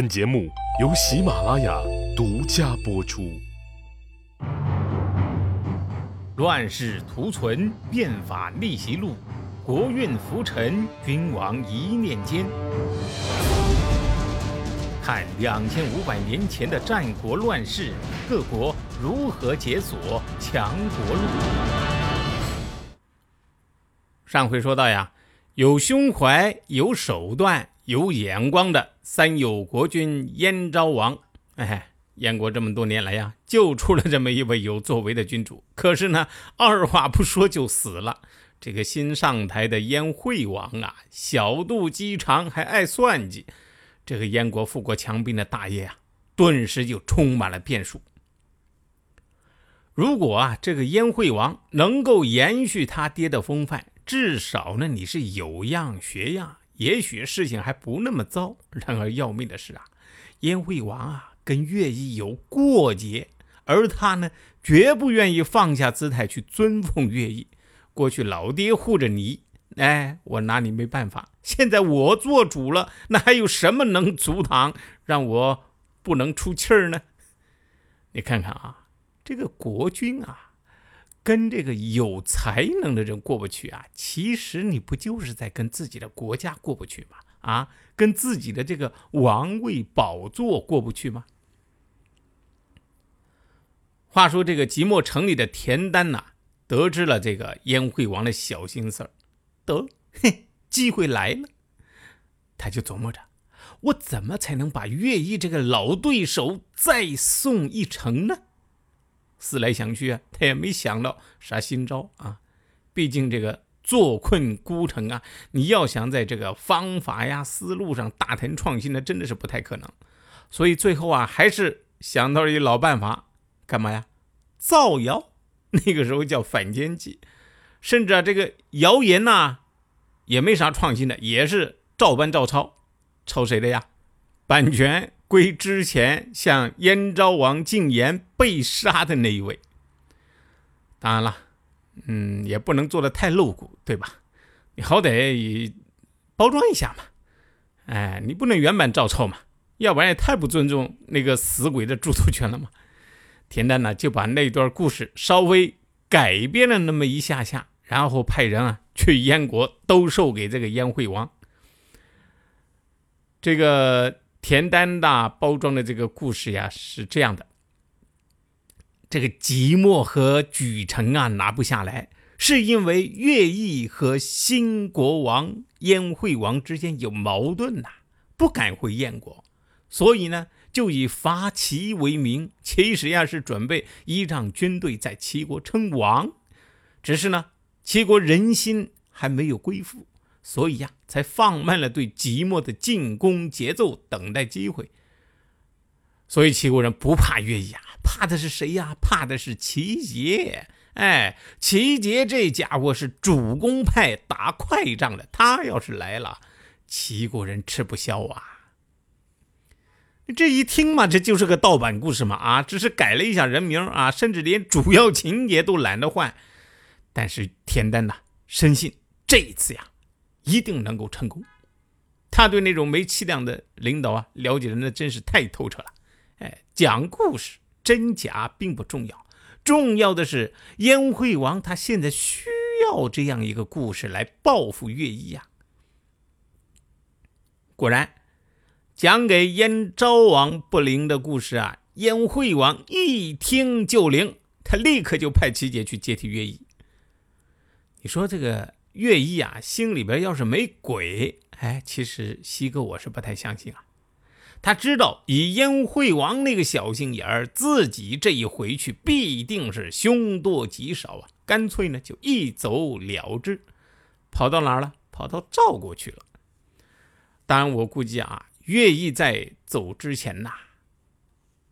本节目由喜马拉雅独家播出。乱世图存，变法逆袭录，国运浮沉，君王一念间。看两千五百年前的战国乱世，各国如何解锁强国路。上回说到呀，有胸怀、有手段、有眼光的三有国君燕昭王，哎。燕国这么多年来呀，就出了这么一位有作为的君主。可是呢，二话不说就死了。这个新上台的燕惠王啊，小肚鸡肠，还爱算计。这个燕国富国强兵的大业啊，顿时就充满了变数。如果啊，这个燕惠王能够延续他爹的风范，至少呢，你是有样学样，也许事情还不那么糟。然而要命的是啊，燕惠王啊。跟乐毅有过节，而他呢，绝不愿意放下姿态去尊奉乐毅。过去老爹护着你，哎，我拿你没办法。现在我做主了，那还有什么能阻挡让我不能出气儿呢？你看看啊，这个国君啊，跟这个有才能的人过不去啊，其实你不就是在跟自己的国家过不去吗？啊，跟自己的这个王位宝座过不去吗？话说这个即墨城里的田丹呐，得知了这个燕惠王的小心思儿，得，嘿，机会来了。他就琢磨着，我怎么才能把乐毅这个老对手再送一程呢？思来想去啊，他也没想到啥新招啊。毕竟这个坐困孤城啊，你要想在这个方法呀、思路上大谈创新，那真的是不太可能。所以最后啊，还是想到了一老办法。干嘛呀？造谣，那个时候叫反间计，甚至啊，这个谣言呐，也没啥创新的，也是照搬照抄，抄谁的呀？版权归之前向燕昭王进言被杀的那一位。当然了，嗯，也不能做的太露骨，对吧？你好歹也包装一下嘛，哎，你不能原版照抄嘛，要不然也太不尊重那个死鬼的著作权了嘛。田丹呢就把那段故事稍微改编了那么一下下，然后派人啊去燕国兜售给这个燕惠王。这个田丹的包装的这个故事呀是这样的：这个即墨和莒城啊拿不下来，是因为乐毅和新国王燕惠王之间有矛盾呐，不敢回燕国，所以呢。就以伐齐为名，其实呀是准备依仗军队在齐国称王，只是呢齐国人心还没有归附，所以呀才放慢了对即墨的进攻节奏，等待机会。所以齐国人不怕乐毅啊，怕的是谁呀？怕的是齐杰。哎，齐杰这家伙是主攻派，打快仗的，他要是来了，齐国人吃不消啊。这一听嘛，这就是个盗版故事嘛啊，只是改了一下人名啊，甚至连主要情节都懒得换。但是田丹呐，深信这一次呀，一定能够成功。他对那种没气量的领导啊，了解的那真是太透彻了。哎，讲故事真假并不重要，重要的是燕惠王他现在需要这样一个故事来报复乐毅呀。果然。讲给燕昭王不灵的故事啊，燕惠王一听就灵，他立刻就派齐杰去接替乐毅。你说这个乐毅啊，心里边要是没鬼，哎，其实西哥我是不太相信啊。他知道以燕惠王那个小心眼儿，自己这一回去必定是凶多吉少啊，干脆呢就一走了之，跑到哪儿了？跑到赵国去了。当然，我估计啊。乐毅在走之前呐，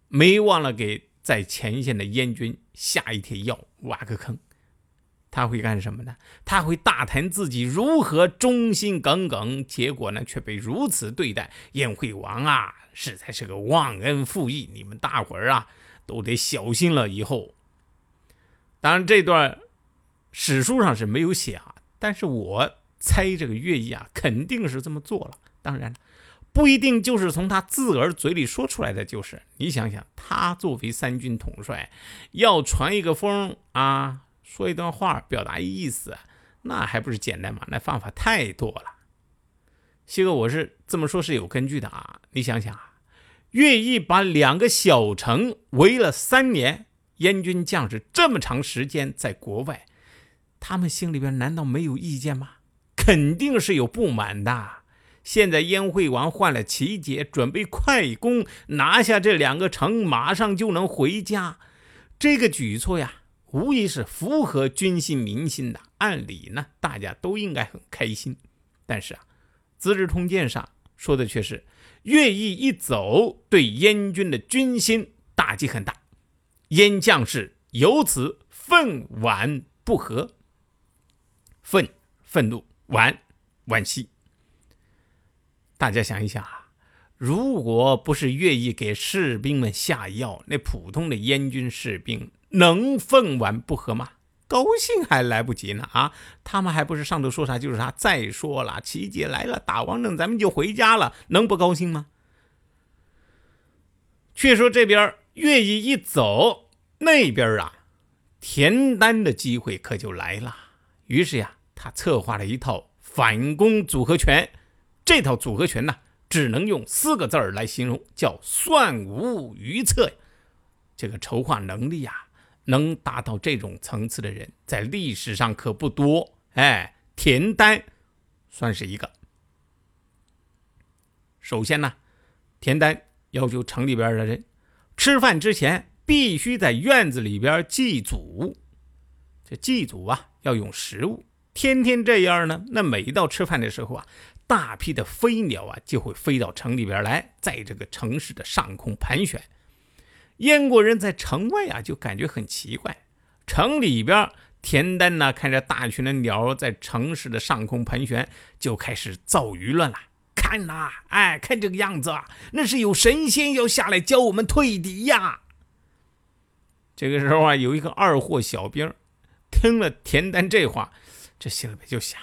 没忘了给在前线的燕军下一帖药，挖个坑。他会干什么呢？他会大谈自己如何忠心耿耿，结果呢却被如此对待。燕惠王啊，实在是个忘恩负义，你们大伙儿啊都得小心了。以后，当然这段史书上是没有写啊，但是我猜这个乐毅啊肯定是这么做了。当然。不一定就是从他自个儿嘴里说出来的，就是你想想，他作为三军统帅，要传一个风啊，说一段话表达意思，那还不是简单吗？那方法太多了。西哥，我是这么说，是有根据的啊。你想想啊，乐毅把两个小城围了三年，燕军将士这么长时间在国外，他们心里边难道没有意见吗？肯定是有不满的。现在燕惠王换了齐节，准备快攻拿下这两个城，马上就能回家。这个举措呀，无疑是符合军心民心的。按理呢，大家都应该很开心。但是啊，《资治通鉴》上说的却是，乐毅一走，对燕军的军心打击很大，燕将士由此愤惋不和。愤，愤怒；惋，惋惜。大家想一想啊，如果不是乐毅给士兵们下药，那普通的燕军士兵能愤惋不喝吗？高兴还来不及呢啊！他们还不是上头说啥就是啥。再说了，齐杰来了，打完仗咱们就回家了，能不高兴吗？却说这边乐毅一走，那边啊，田丹的机会可就来了。于是呀，他策划了一套反攻组合拳。这套组合拳呢，只能用四个字儿来形容，叫算无余策。这个筹划能力呀，能达到这种层次的人，在历史上可不多。哎，田丹算是一个。首先呢，田丹要求城里边的人吃饭之前必须在院子里边祭祖。这祭祖啊，要用食物。天天这样呢，那每到吃饭的时候啊。大批的飞鸟啊，就会飞到城里边来，在这个城市的上空盘旋。燕国人在城外啊，就感觉很奇怪。城里边，田丹呢，看着大群的鸟在城市的上空盘旋，就开始造舆论了。看呐，哎，看这个样子啊，那是有神仙要下来教我们退敌呀。这个时候啊，有一个二货小兵听了田丹这话，这心里边就想。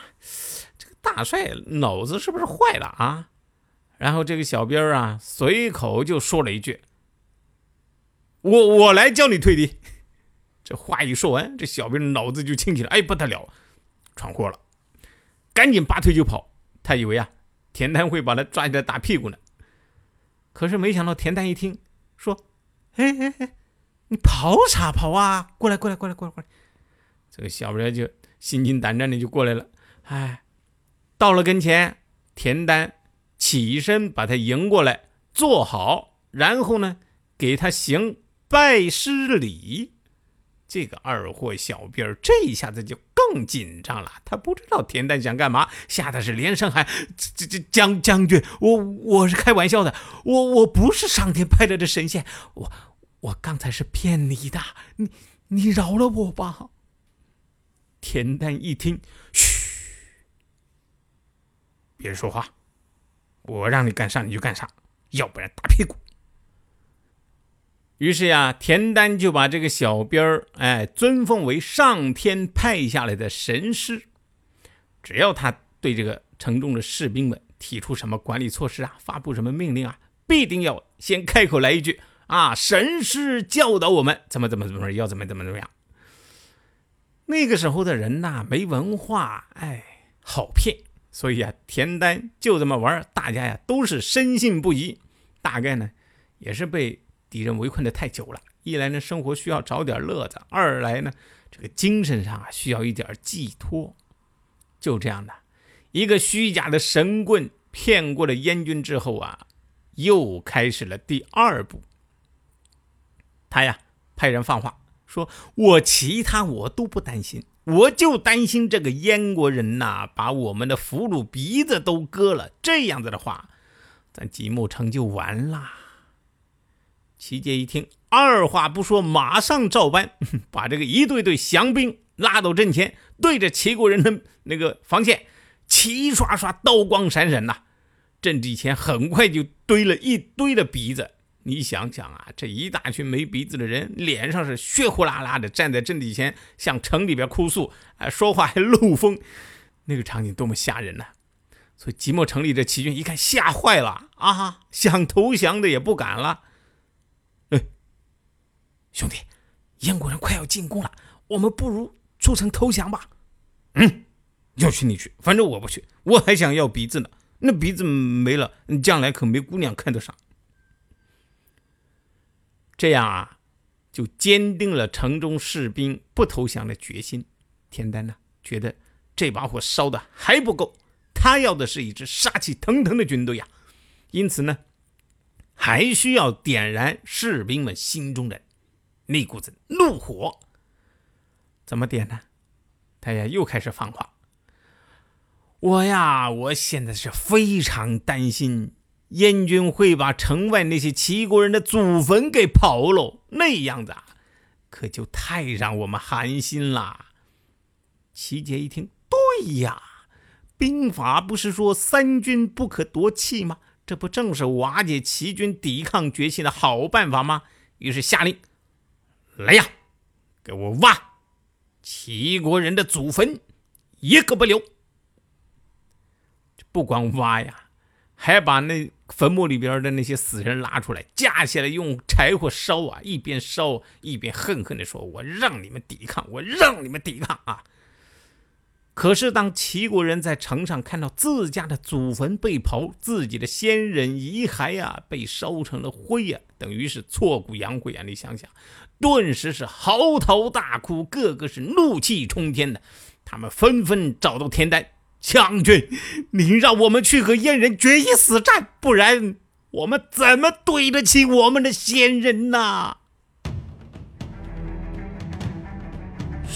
这个大帅脑子是不是坏了啊？然后这个小兵啊，随口就说了一句：“我我来教你退敌。”这话一说完，这小兵脑子就清醒了，哎，不得了，闯祸了，赶紧拔腿就跑。他以为啊，田丹会把他抓起来打屁股呢。可是没想到，田丹一听说：“哎哎哎，你跑啥跑啊？过来过来过来过来过来！”这个小兵就心惊胆战的就过来了，哎。到了跟前，田丹起身把他迎过来，坐好，然后呢，给他行拜师礼。这个二货小兵这一下子就更紧张了，他不知道田丹想干嘛，吓得是连声喊：“这这将将军，我我是开玩笑的，我我不是上天派来的神仙，我我刚才是骗你的，你你饶了我吧。”田丹一听，嘘。别说话，我让你干啥你就干啥，要不然打屁股。于是呀，田丹就把这个小兵儿哎尊奉为上天派下来的神师，只要他对这个城中的士兵们提出什么管理措施啊，发布什么命令啊，必定要先开口来一句啊，神师教导我们怎么怎么怎么要怎么怎么怎么样。那个时候的人呐，没文化，哎，好骗。所以啊，田丹就这么玩，大家呀都是深信不疑。大概呢，也是被敌人围困的太久了。一来呢，生活需要找点乐子；二来呢，这个精神上啊需要一点寄托。就这样的一个虚假的神棍骗过了燕军之后啊，又开始了第二步。他呀派人放话说：“我其他我都不担心。”我就担心这个燕国人呐，把我们的俘虏鼻子都割了。这样子的话，咱即墨城就完了。齐杰一听，二话不说，马上照搬，把这个一队队降兵拉到阵前，对着齐国人的那个防线，齐刷刷，刀光闪闪呐。阵地前很快就堆了一堆的鼻子。你想想啊，这一大群没鼻子的人，脸上是血呼啦啦的，站在阵地前向城里边哭诉，哎，说话还漏风，那个场景多么吓人呐！所以即墨城里的齐军一看，吓坏了，啊，想投降的也不敢了。兄弟，燕国人快要进攻了，我们不如出城投降吧。嗯，要去你去，反正我不去，我还想要鼻子呢。那鼻子没了，你将来可没姑娘看得上。这样啊，就坚定了城中士兵不投降的决心。田丹呢，觉得这把火烧的还不够，他要的是一支杀气腾腾的军队呀。因此呢，还需要点燃士兵们心中的那股子怒火。怎么点呢？他呀，又开始放话：“我呀，我现在是非常担心。”燕军会把城外那些齐国人的祖坟给刨喽，那样子可就太让我们寒心啦。齐杰一听，对呀，兵法不是说三军不可夺气吗？这不正是瓦解齐军抵抗决心的好办法吗？于是下令：来呀，给我挖齐国人的祖坟，一个不留。不光挖呀。还把那坟墓里边的那些死人拉出来，架起来用柴火烧啊！一边烧一边恨恨的说：“我让你们抵抗，我让你们抵抗啊！”可是当齐国人在城上看到自家的祖坟被刨，自己的先人遗骸呀被烧成了灰呀，等于是挫骨扬灰啊！你想想，顿时是嚎啕大哭，个个是怒气冲天的，他们纷纷找到田丹。将军，您让我们去和燕人决一死战，不然我们怎么对得起我们的先人呐？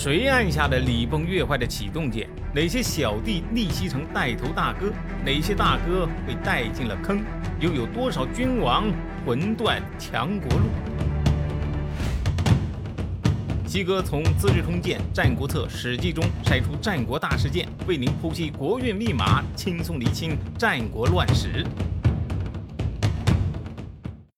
谁按下了礼崩乐坏的启动键？哪些小弟逆袭成带头大哥？哪些大哥被带进了坑？又有多少君王魂断强国路？西哥从《资治通鉴》《战国策》《史记》中筛出战国大事件，为您剖析国运密码，轻松理清战国乱史。